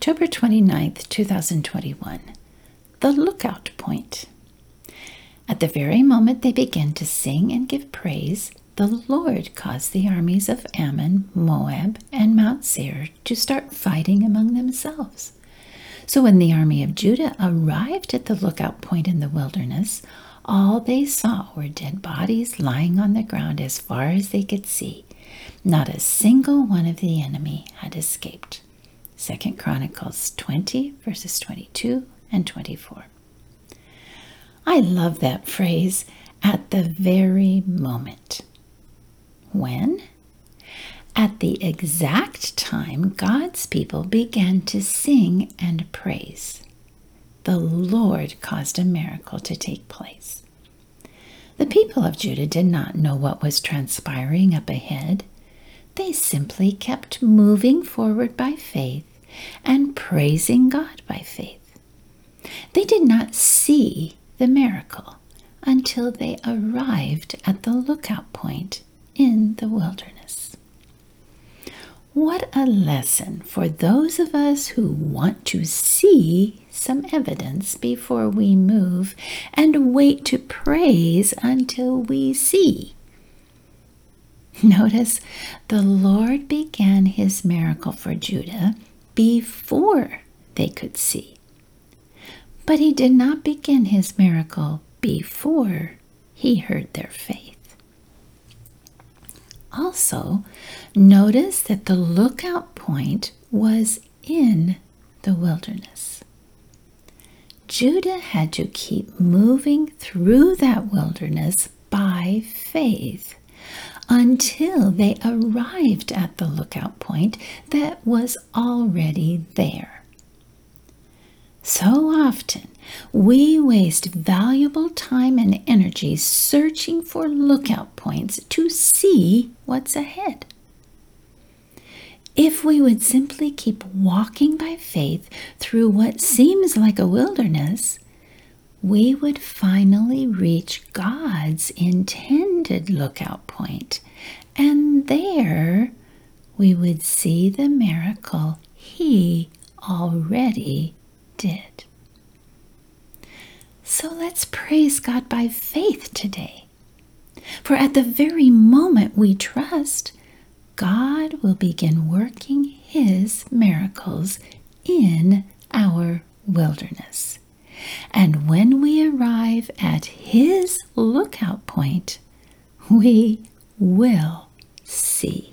October 29th, 2021. The Lookout Point. At the very moment they began to sing and give praise, the Lord caused the armies of Ammon, Moab, and Mount Seir to start fighting among themselves. So when the army of Judah arrived at the lookout point in the wilderness, all they saw were dead bodies lying on the ground as far as they could see. Not a single one of the enemy had escaped. Second Chronicles 20, verses 22 and 24. I love that phrase, at the very moment. When? At the exact time God's people began to sing and praise, the Lord caused a miracle to take place. The people of Judah did not know what was transpiring up ahead. They simply kept moving forward by faith and praising God by faith. They did not see the miracle until they arrived at the lookout point in the wilderness. What a lesson for those of us who want to see some evidence before we move and wait to praise until we see. Notice the Lord began his miracle for Judah before they could see. But he did not begin his miracle before he heard their faith. Also, notice that the lookout point was in the wilderness. Judah had to keep moving through that wilderness by faith until they arrived at the lookout point that was already there. So often, we waste valuable time and energy searching for lookout points to see what's ahead. If we would simply keep walking by faith through what seems like a wilderness, we would finally reach God's intended lookout point, and there we would see the miracle He already did. So let's praise God by faith today. For at the very moment we trust, God will begin working His miracles in our wilderness. And when we arrive at His lookout point, we will see.